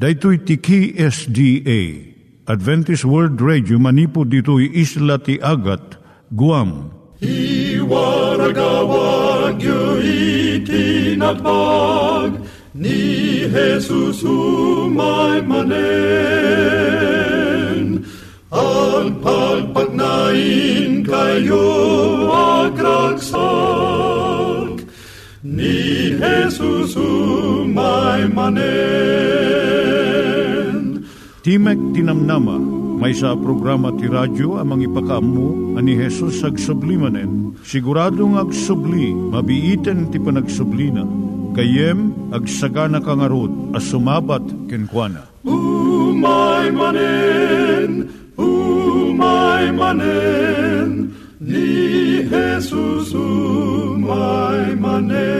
Daitui tiki SDA Adventist World Radio manipud ditui isla ti Agat Guam. I waragawag yu itinatpag ni Jesus umay manen al pagpagnain kayo agkansak ni Jesus umay manen Timek Tinamnama, may sa programa ti radyo amang ipakaamu ani Hesus ag sublimanen. Siguradong ag subli, mabiiten ti panagsublina. Kayem ag sagana kangarot as sumabat kenkwana. Umay manen, umay manen, ni Jesus umay manen.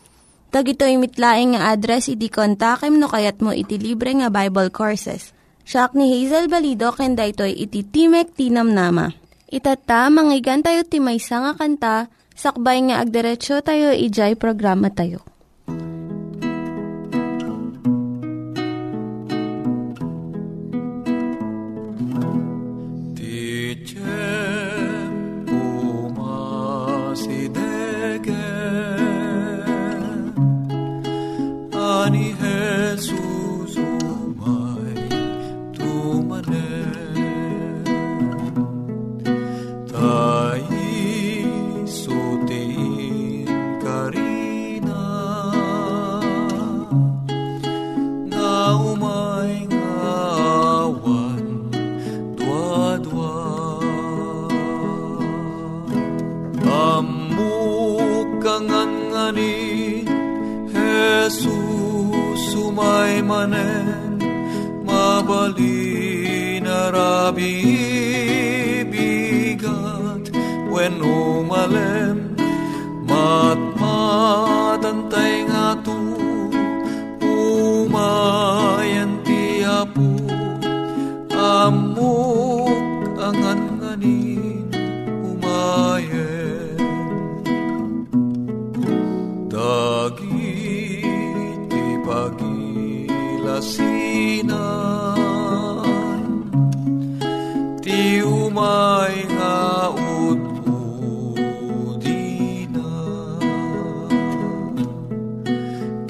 Tag ito'y mitlaing nga address, iti kontakem no kayat mo iti libre nga Bible Courses. Siya ni Hazel Balido, ken daytoy iti Timek Tinam Nama. Itata, manggigan tayo timaysa nga kanta, sakbay nga agderetsyo tayo, ijay programa tayo.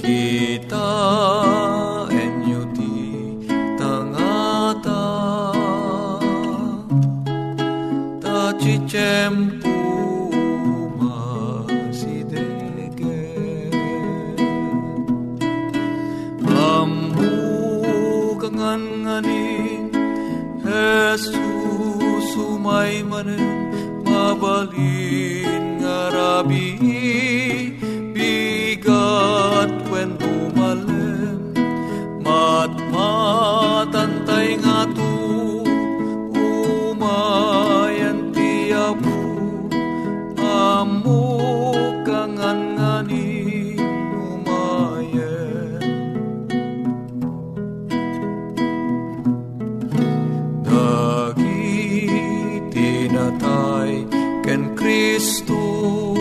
Kita ken Kristo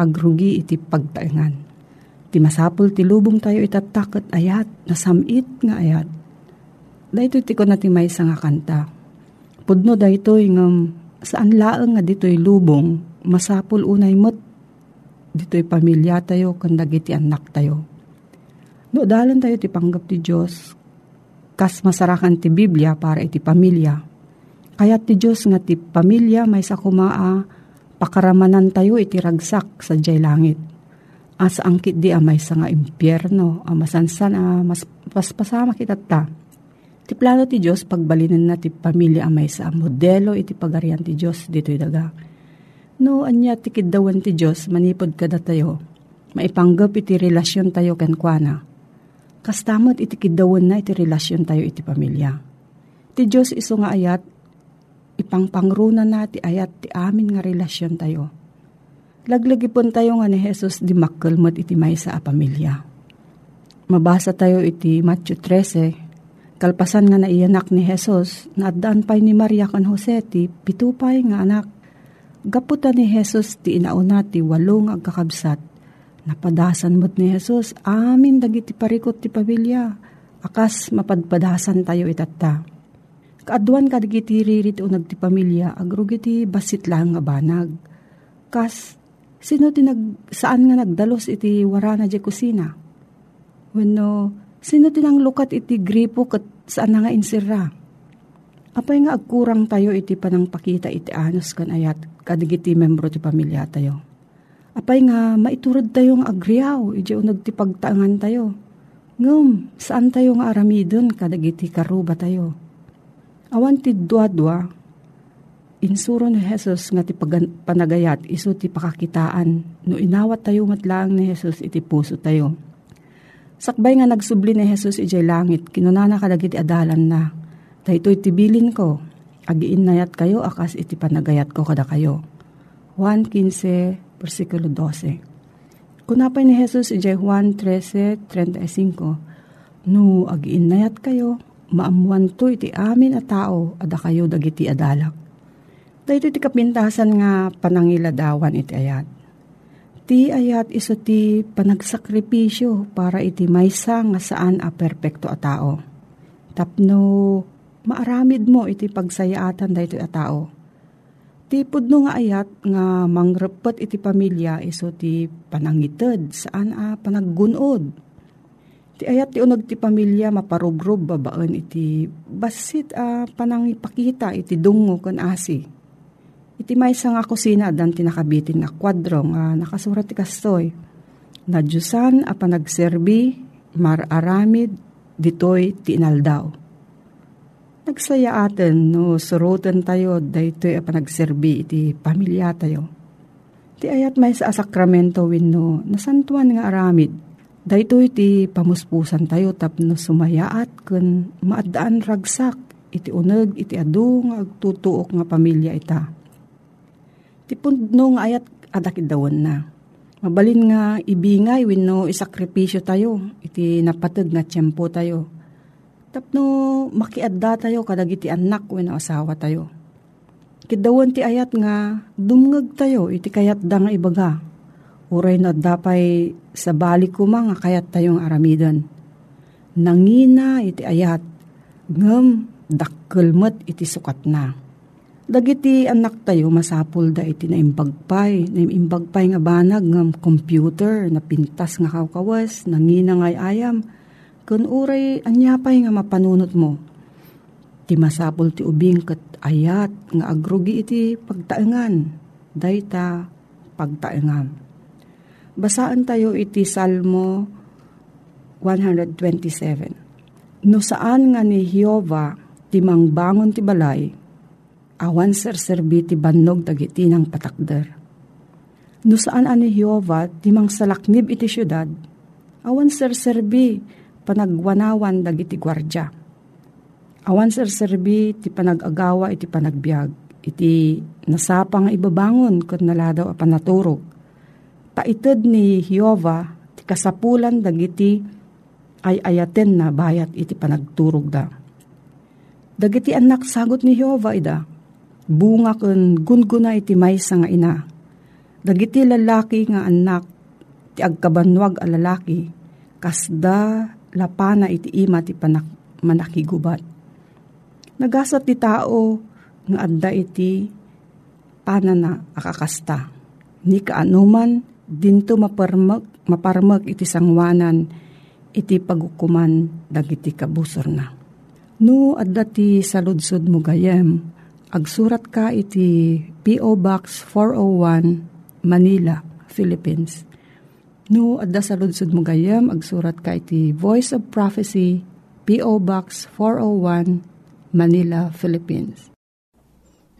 agrugi iti pagtaengan. Ti masapul ti lubong tayo itatakot ayat, nasamit nga ayat. Dahito ti ko na ti may nga kanta. Pudno dahito nga saan laang nga dito'y lubong, masapul unay mo't dito'y pamilya tayo, kandag iti anak tayo. No, dalan tayo ti panggap ti Diyos, kas masarakan ti Biblia para iti pamilya. Kaya ti Diyos nga ti pamilya may sa kumaa, pakaramanan tayo iti ragsak sa jay langit. Asa angkit di amay sa nga impyerno, amasansan a mas paspasama kita ta. Ti plano ti Diyos pagbalinin na ti pamilya amay sa modelo iti pagarian ti Diyos dito'y daga. No, anya ti kidawan ti Diyos manipod kada tayo. Maipanggap iti relasyon tayo kenkwana. Kastamot iti kidawan na iti relasyon tayo iti pamilya. Ti Diyos iso nga ayat, ipangpangruna na ti ayat ti amin nga relasyon tayo. Laglagipon tayo nga ni Jesus di makkelmat iti may sa pamilya. Mabasa tayo iti Matthew 13, kalpasan nga naiyanak ni Jesus, naadaan pa'y ni Maria kan Jose ti pitupay nga anak. Gaputan ni Jesus ti inauna ti walong agkakabsat. Napadasan mo't ni Jesus, amin dagiti parikot ti pamilya. Akas mapadpadasan tayo itatta. Kaaduan kadagiti ririt o nagti pamilya, basit lang nga banag. Kas, sino ti nag, saan nga nagdalos iti warana di kusina? Wenno, sino ti nang lukat iti gripo kat saan nga insira? Apay nga agkurang tayo iti panang pakita iti anos kan ayat kadigiti membro ti pamilya tayo. Apay nga maiturod tayo nga agriyaw iti unag ti pagtaangan tayo. Ngum, saan tayo nga aramidon kadagiti karuba tayo. Awan ti dua-dua, insuro ni Jesus nga ti panagayat iso ti pakakitaan. No inawat tayo matlaang ni Jesus iti puso tayo. Sakbay nga nagsubli ni Jesus iti langit, kinunana kadagiti adalan na, Dahito'y tibilin ko, agiin nayat kayo, akas iti panagayat ko kada kayo. 1.15, versikulo 12. Kunapay ni Jesus iti Juan 13.35, No, agiin nayat kayo, maamuan to iti amin a tao, ada kayo dagiti adalak. Dahito iti kapintasan nga panangiladawan iti ayat. Ti ayat iso ti panagsakripisyo para iti maysa nga saan a perpekto a tao. Tapno maaramid mo iti pagsayaatan dahito a tao. Ti pudno nga ayat nga mangrepet iti pamilya iso ti panangited saan a panaggunod. Ti ayat ti unag ti pamilya maparugrob babaan iti basit a panangipakita iti dungo kan asi. Iti maysa nga kusina dan tinakabitin nga kwadro nga nakasurat ti kastoy. Na a panagserbi mararamid ditoy ti inaldaw nagsaya atin no surutan tayo daytoy a panagserbi iti pamilya tayo. Ti ayat may sa sakramento wenno nasantuan nga aramid. Daytoy ti pamuspusan tayo tapno sumayaat ken maadaan ragsak iti uneg iti adu nga agtutuok nga pamilya ita. Ti pundno nga ayat adakid dawon na. Mabalin nga ibingay wenno isakripisyo tayo iti napateg nga tiyempo tayo Tapno makiadda tayo kadagiti anak wenno asawa tayo. Kidawan ti ayat nga dumngeg tayo iti kayat da nga ibaga. Uray na dapay sa balik ko mga kayat tayong aramidan. Nangina iti ayat ngem dakkelmet iti sukat na. Dagiti anak tayo masapul da iti naimbagpay, naimbagpay nga banag ngem computer na pintas nga kawkawas, nangina ngay ayam, kun uray anyapay nga mapanunot mo. ti masapol ti ubing kat ayat nga agrugi iti pagtaengan. Dayta pagtaengan. Basaan tayo iti Salmo 127. No saan nga ni Jehovah ti mangbangon ti balay, awan serserbi ti bannog dagiti ng patakder. No saan ani Jehovah ti mangsalaknib iti syudad, awan serserbi panagwanawan dagiti gwardya. Awan serserbi ti panagagawa iti panagbiag, iti nasapang ibabangon kat naladaw a panaturog. Taited ni Jehovah ti kasapulan dagiti ay ayaten na bayat iti panagturog da. Dagiti anak sagot ni Jehovah ida, bunga kun gunguna iti maysa nga ina. Dagiti lalaki nga anak, ti agkabanwag a lalaki, kasda lapana iti ima ti panak, manakigubat. Nagasat ti tao nga adda iti panana akakasta. Ni kaanuman dinto maparmak, maparmak iti sangwanan iti pagukuman dagiti kabusor na. No, adda ti saludsod mo gayem, agsurat ka iti P.O. Box 401, Manila, Philippines. No, adda saludsod mo gayem, agsurat ka iti Voice of Prophecy, P.O. Box 401, Manila, Philippines.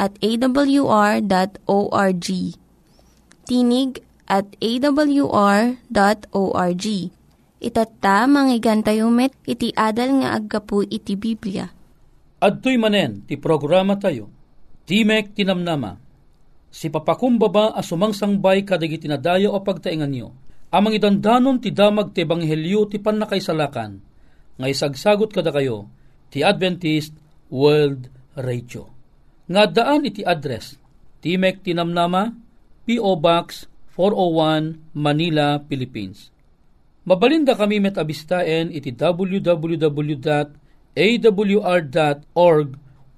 at awr.org. Tinig at awr.org. Itatta, manggigan tayo met, iti adal nga aggapu iti Biblia. Adtoy manen, ti programa tayo. Timek tinamnama. Si papakumbaba a sumangsangbay kadag itinadayo o pagtaingan nyo. Amang idandanon ti damag ti Ebanghelyo ti panakaisalakan. Nga isagsagot kada kayo, ti Adventist World Radio. Nga daan iti address, Timek Tinamnama, P.O. Box 401, Manila, Philippines Mabalinda kami met abistaen iti www.awr.org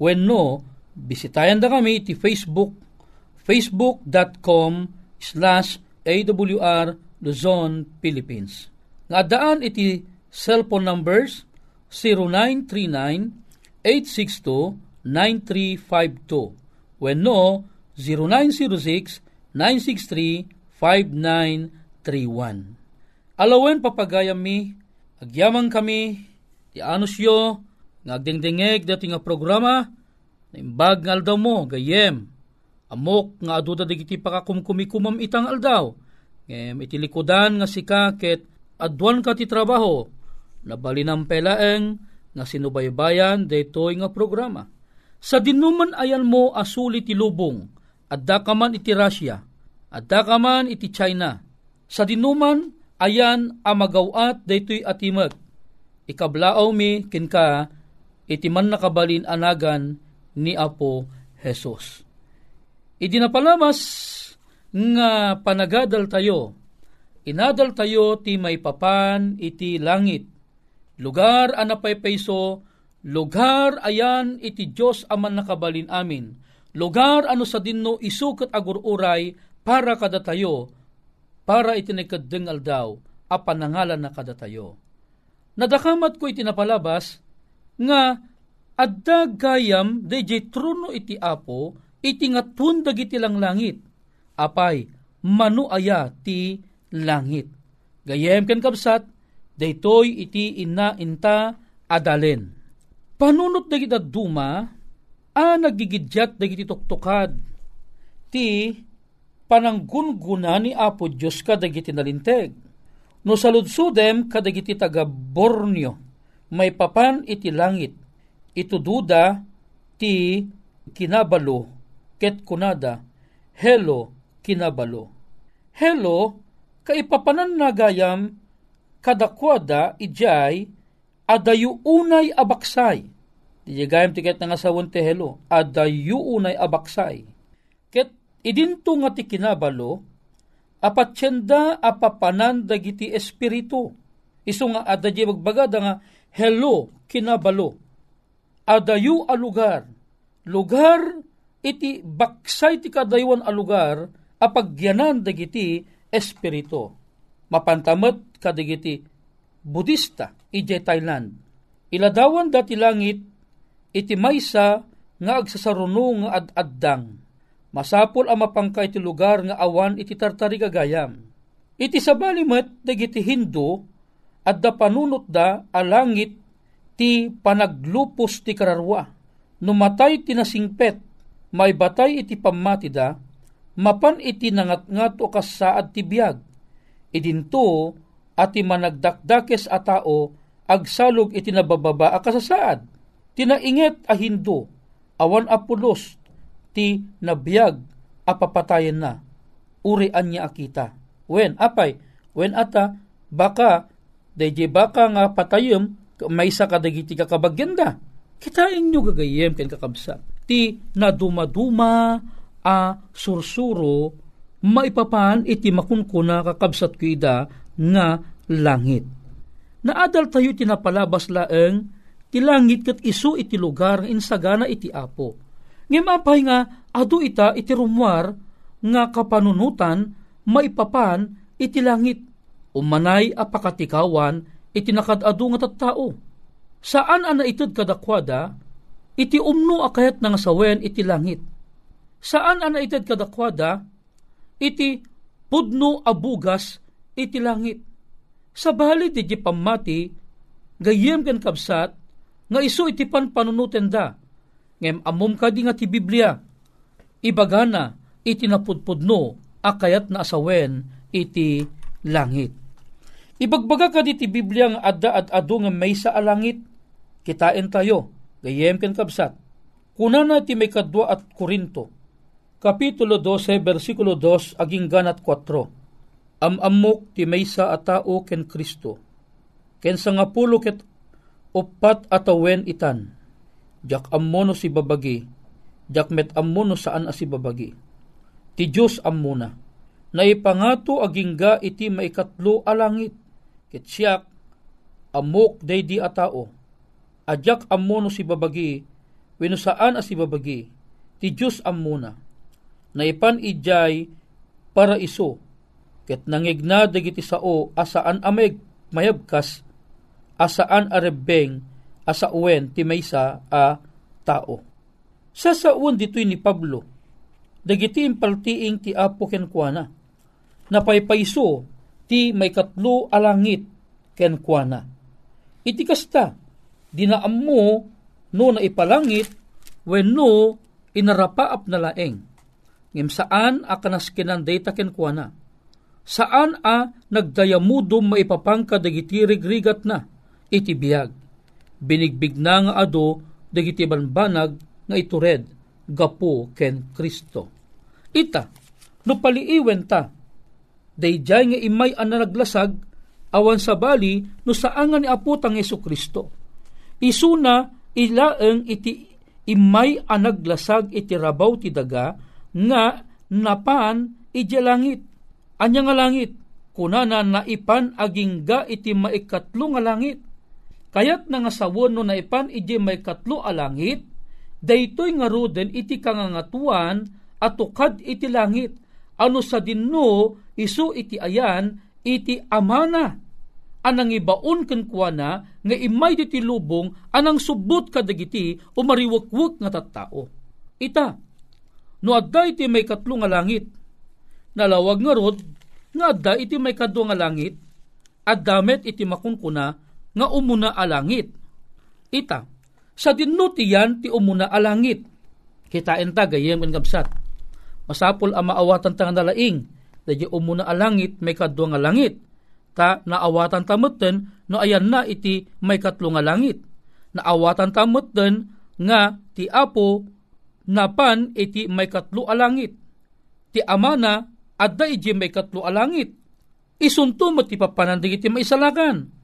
when no, bisitayan da kami iti Facebook facebook.com slash awr Luzon, Philippines. Nga daan iti cellphone numbers 0939-862-9352 when no 0906-963-5931. Alawen papagayam mi, agyamang kami, ti anusyo, nga dati nga programa, na imbag nga aldaw mo, gayem, amok nga aduda digiti pakakumkumikumam itang aldaw, ngem itilikodan nga sika ket adwan ka ti trabaho, nabalinang pelaeng nga sinubaybayan daytoy nga programa. Sa dinuman ayan mo asuli ti lubong, adda ka man iti Russia, adda ka man iti China. Sa dinuman ayan amagawat daytoy atimag. Ikablaaw mi kinka iti man nakabalin anagan ni Apo Jesus. Idi napalamas nga panagadal tayo, inadal tayo ti may papan iti langit. Lugar anapay payso, lugar ayan iti Diyos aman nakabalin amin. Lugar ano sa dinno isukat agururay para kada tayo, para itinagkadengal daw, a panangalan na kadatayo. Nadakamat ko itinapalabas, nga adda gayam DJ truno iti apo, iti nga tundag iti lang langit, apay manuaya ti langit. Gayem ken kabsat, daytoy iti inna inta adalen. Panunot dagiti duma, a nagigidyat dagiti tuktukad, ti pananggunguna ni Apo Diyos kadagiti nalinteg. No saludsudem kadagiti taga Borneo, may papan iti langit, ito duda ti kinabalo, ket kunada, hello kinabalo. Hello, kaipapanan na gayam, kadakwada ijay, adayu unay abaksay, Di gayam tiket nga sawon ti adda unay abaksay. Ket idinto nga ti kinabalo, apatsenda apapanan dagiti espiritu. Iso nga adda di magbagada nga hello kinabalo. Adayu a lugar. Lugar iti baksay ti kadaywan a lugar apagyanan dagiti espiritu. Mapantamet kadagiti Budista ije Thailand. Iladawan dati langit iti maysa nga agsasaruno nga ad-addang. Masapol ang mapangka iti lugar nga awan iti tartari gagayam. Iti sabalimet dagiti Hindu adda panunot da alangit ti panaglupos ti kararwa. Numatay ti nasingpet, may batay iti pamati da, mapan iti nangat-ngat o kasaad ti biyag. Idinto ati managdakdakes a tao agsalog iti nabababa a kasasaad Tinainget a Hindu, awan apulos, ti nabiyag apapatayan na. Urian niya akita. Wen, apay, wen ata, baka, dayjay baka nga patayom, may isa kadagiti kakabagyanda. Kitain nyo gagayem ken kakabsa. Ti nadumaduma a sursuro, maipapan iti makunkuna kakabsat ko ida nga langit. Naadal tayo tinapalabas laeng ti langit ket isu iti lugar insagana iti apo. Ngem apay nga adu ita iti rumwar nga kapanunutan maipapan iti langit. Umanay apakatikawan iti nakadadu nga tattao. Saan ana ited kadakwada iti umno akayat nga sawen iti langit. Saan ana ited kadakwada iti pudno abugas iti langit. Sa bali di pamati gayem ken kabsat nga iso iti panpanunuten da. Ngem amom ka di nga ti Biblia, ibagana iti napudpudno akayat na asawen iti langit. Ibagbaga ka di ti Biblia nga adda at adu nga may sa alangit, kitain tayo, gayem ken kabsat. Kuna na ti may kadwa at Korinto, Kapitulo 12, versikulo 2, aging ganat 4. Amamok ti may sa atao ken Kristo. Ken sa nga pulo ket upat atawen itan. Jak ammono si babagi, jak met ammono saan asi babagi. Ti Diyos ammuna. Naipangato agingga iti maikatlo alangit. Ket amok day di atao. Ajak ammono si babagi, weno saan asi babagi. Ti Diyos ammuna. Naipan ijay para iso. Ket nangigna dagiti sao asaan ameg mayabkas asaan arebeng asa uwen ti maysa a tao. Sa saun dito'y ni Pablo, dagiti impaltiing ti apo kenkwana, napaypayso ti may katlo alangit kenkwana. Iti kasta, dinaam mo no na ipalangit, wenno inarapaap na laeng. Ngem saan a kanaskinan data kenkwana. Saan a nagdayamudom maipapangka dagiti rigrigat na iti biyag. Binigbig na nga ado dagiti banbanag nga itured gapo ken Kristo. Ita, no paliiwen ta, dayjay nga imay ang naglasag awan sa bali no saan nga ni aputang Yesu Kristo. Isuna ilaeng iti imay ang naglasag iti rabaw ti daga nga napan iti langit. Anya nga langit, kunana naipan agingga iti maikatlo nga langit Kayat nga sawon no naipan iji may katlo alangit, daytoy nga ruden iti kangangatuan at tukad iti langit. Ano sa dinno isu iti ayan iti amana anang ibaon ken kuana nga imay diti lubong anang subot kadagiti o mariwakwak nga tattao. Ita, no adda iti may katlo nga langit, nalawag nga rod, nga adda iti may kadwa nga langit, at damet iti makunkuna nga umuna alangit. Ita, sa dinutiyan ti umuna alangit. Kitain ta gayem ang gabsat. Masapol ang maawatan ta nga nalaing, dahil umuna alangit may kadwa nga langit. Ta naawatan tamutten no ayan na iti may katlo nga langit. Naawatan tamutten nga ti apo napan iti may katlo alangit. Ti amana adda iti may katlo alangit. Isunto mo ti papanandig iti maisalagan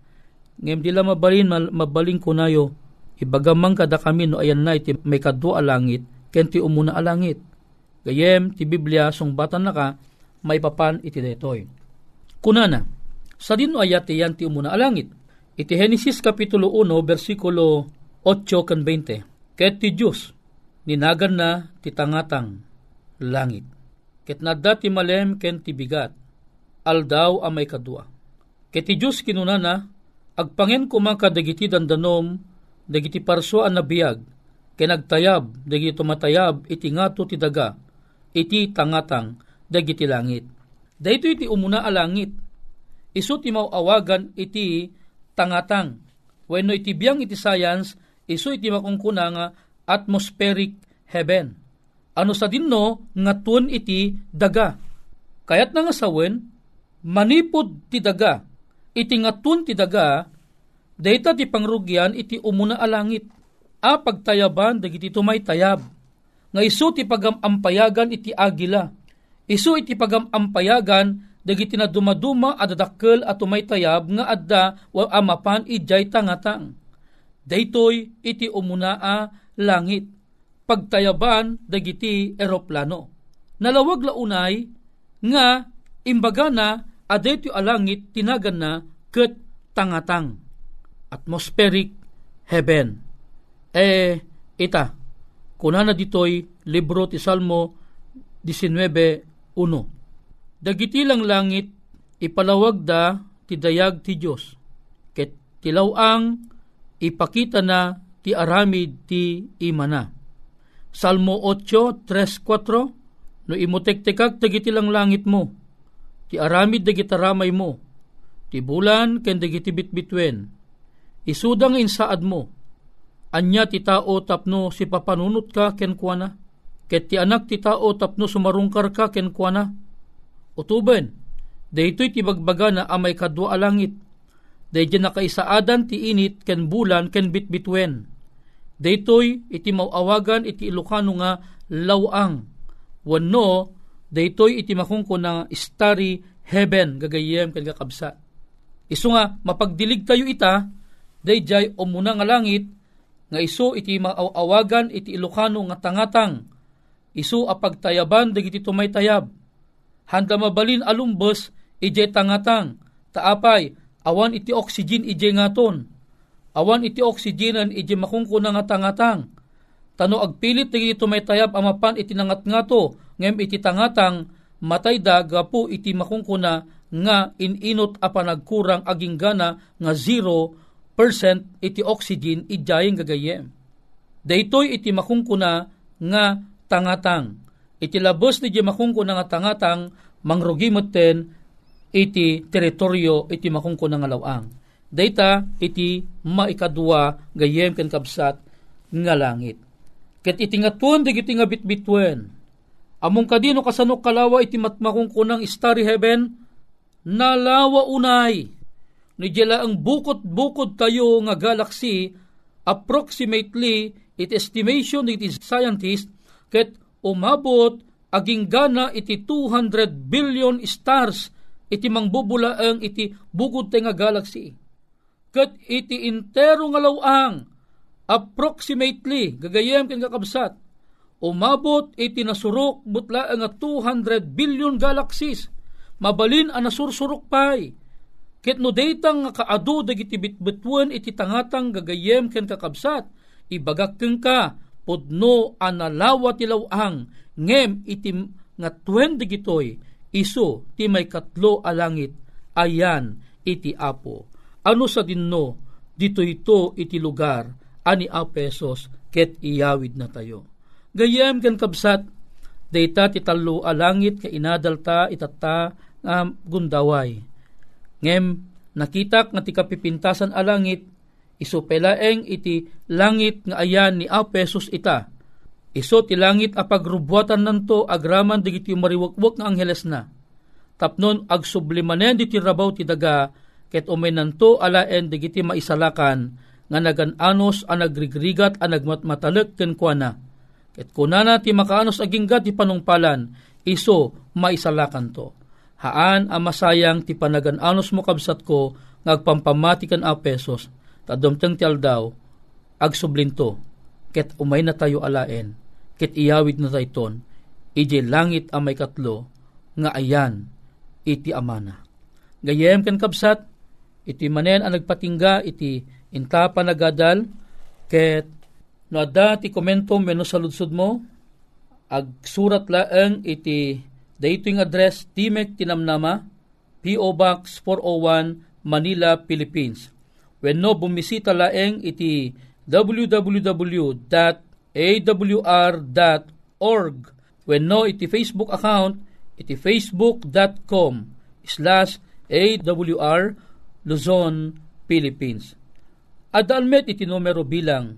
ngem dila mabalin mabaling kunayo Ibagamang kada kami no ayan na iti may kadwa a langit, ken ti umuna a langit. Gayem ti Biblia sungbatan na ka, may papan iti detoy. Kunana, sa dino ayat ti yan ti umuna a langit. Iti Genesis Kapitulo 1, versikulo 8 kan 20. Ket ti Diyos, ninagan na ti tangatang langit. Ket nadda ti malem ken ti bigat, aldaw a may kadwa. Ket ti Diyos kinunana, agpangen kumang kadagiti dandanom, dagiti parso a nabiyag, kenagtayab, dagiti tumatayab, iti ngato ti daga, iti tangatang, dagiti langit. Dahito iti umuna a langit, iso ti mauawagan iti tangatang. Wenno iti biyang iti science, iso iti makungkuna nga atmospheric heaven. Ano sa dinno nga tun iti daga. Kayat na nga sawen, manipod ti daga, iti nga tun ti daga, data ti pangrugyan iti umuna alangit. A pagtayaban dagiti tumay tayab. Nga iso ti pagamampayagan iti agila. Iso iti pagamampayagan dagiti na dumaduma at adakkel at umaytayab nga adda wa amapan ijay tangatang. Daytoy iti umunaa langit. Pagtayaban dagiti eroplano. Nalawag launay nga imbaga na adaytoy alangit tinagan na ket tangatang. Atmospheric heaven. Eh, ita, kunana ditoy libro ti Salmo 19.1 Dagiti lang langit, ipalawag da ti dayag ti Diyos. Ket tilawang ipakita na ti aramid ti imana. Salmo 8, 3, 4, no imutektekak dagiti lang langit mo, ti aramid dagiti ramay mo, ti bulan ken dagiti bitbitwen, isudang insaad mo, anya ti tao tapno si papanunot ka ken kuana, ket ti anak ti tao tapno sumarungkar ka ken kuana, utuben, daytoy ti bagbaga na amay kadwa alangit, dayjay nakaisaadan ti init ken bulan ken bitbitwen. Daytoy iti mauawagan iti Ilocano nga lawang. Wenno daytoy iti makungko na starry heaven gagayem ken kakabsat. Isu nga mapagdilig tayo ita dayjay umuna nga langit nga iso iti mauawagan iti Ilocano nga tangatang. Isu apagtayaban dagiti tumaytayab handa mabalin alumbos ije tangatang, taapay, awan iti oxygen ije ngaton, awan iti oxygenan ije makungkuna nga tangatang, tano agpilit iti tumaytayab amapan iti nangat ngato, ngem iti tangatang, matay da gapu iti makungkuna nga ininot a panagkurang aging gana nga 0% iti oxygen ijayeng gagayem. Daytoy iti makungkuna nga tangatang iti labos ni makungko nga tangatang mangrugimot ten iti teritoryo iti makungko nga lawang. Data iti maikadua gayem ken kabsat nga langit. Ket iti nga tuon digiti nga bitbitwen. Among kadino kasano kalawa iti matmakungko ng starry heaven nalawa unay. Ni ang bukod-bukod tayo nga galaxy approximately it estimation it is scientist ket umabot aging gana iti 200 billion stars iti mangbubulaeng iti bukod nga galaxy. Kat iti intero nga lawang approximately gagayem ken kakabsat umabot iti nasurok butla nga 200 billion galaxies. Mabalin a nasursurok pay. Ket no daytang nga kaadu dagiti bitbitwen iti tangatang gagayem ken kakabsat ibagak ka pudno analawa ti lawang ngem iti nga twen digitoy iso ti may katlo alangit ayan iti apo. Ano sa dinno? Dito ito iti lugar ani a pesos ket iyawid na tayo gayem ken kabsat dayta ti talo alangit ka inadalta itata nga gundaway ngem nakitak nga ti kapipintasan alangit isupelaeng iti langit nga ayan ni a pesos ita. Iso ti langit a pagrubwatan nanto agraman digiti mariwakwak nga angheles na. Tapnon ag sublimanen diti rabaw ti daga ket umay nanto alaen digiti maisalakan nga nagananos a nagrigrigat a nagmatmatalek ken kuana. Ket kunana ti makaanos aging ti panungpalan iso maisalakan to. Haan a masayang ti panagananos mo kabsat ko ngagpampamati kan a pesos tadumteng ti aldaw, agsublinto, ket umay na tayo alaen, ket iyawid na tayton, ije langit amay katlo, nga ayan, iti amana. Gayem ken kapsat, iti manen ang nagpatingga, iti inta panagadal, ket no ada ti komento meno sa ludsud mo, ag surat laeng iti daytoy address Timek Tinamnama, P.O. Box 401, Manila, Philippines. When no bumisita laeng iti www.awr.org When no iti Facebook account iti facebook.com slash AWR Luzon, Philippines. Adalmet iti numero bilang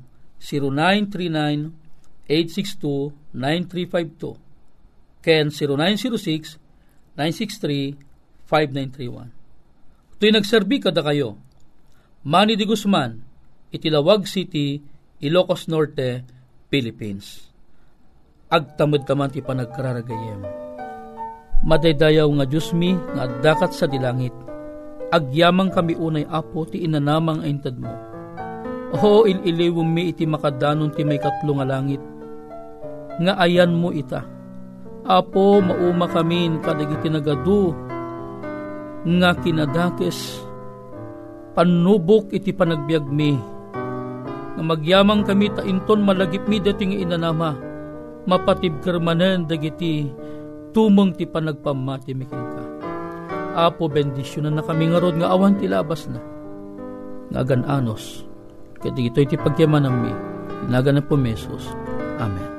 0939-862-9352 ken 0906-963-5931. Ito'y nagserbi kada kayo. Manny de Guzman, Itilawag City, Ilocos Norte, Philippines. Agtamad ka man ti panagkararagayem. Madaydayaw nga Diyos mi, nga dakat sa dilangit. Agyamang kami unay apo ti inanamang aintad mo. O ililiwom mi iti makadanon ti may katlo nga langit. Nga ayan mo ita. Apo mauma kami kadagiti nagadu. Nga kinadakes panubok iti panagbiag mi. Nga magyamang kami ta inton malagip mi dating inanama. Mapatib kermanen dagiti tumong ti panagpamati mikin ka. Apo bendisyonan na kami nga nga awan ti labas na. Nga anos ket ito'y ti pagyaman mi inagan na po mesos Amen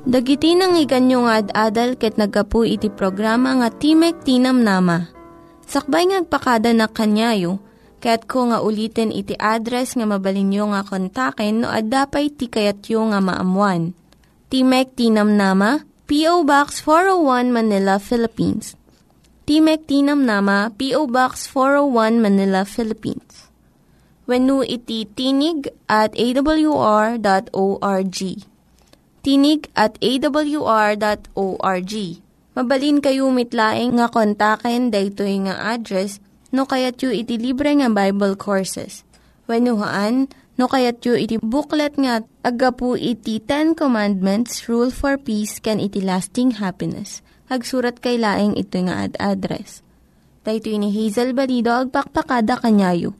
Dagiti nang iganyo nga ad-adal ket nagapu iti programa nga Timek Tinam Nama. Sakbay ngagpakada na kanyayo, ket ko nga ulitin iti address nga mabalinyo nga kontaken no ad-dapay tikayatyo nga maamuan. Timek Tinam Nama, P.O. Box 401 Manila, Philippines. Timek Tinam Nama, P.O. Box 401 Manila, Philippines. When iti tinig at awr.org tinig at awr.org. Mabalin kayo mitlaeng nga kontaken daytoy nga address no kayat yu iti libre nga Bible Courses. When no kayat yu iti booklet nga agapu iti Ten Commandments, Rule for Peace, can iti lasting happiness. Hagsurat kay laeng ito nga ad address. Daytoy ni Hazel Balido agpakpakada kanyayo.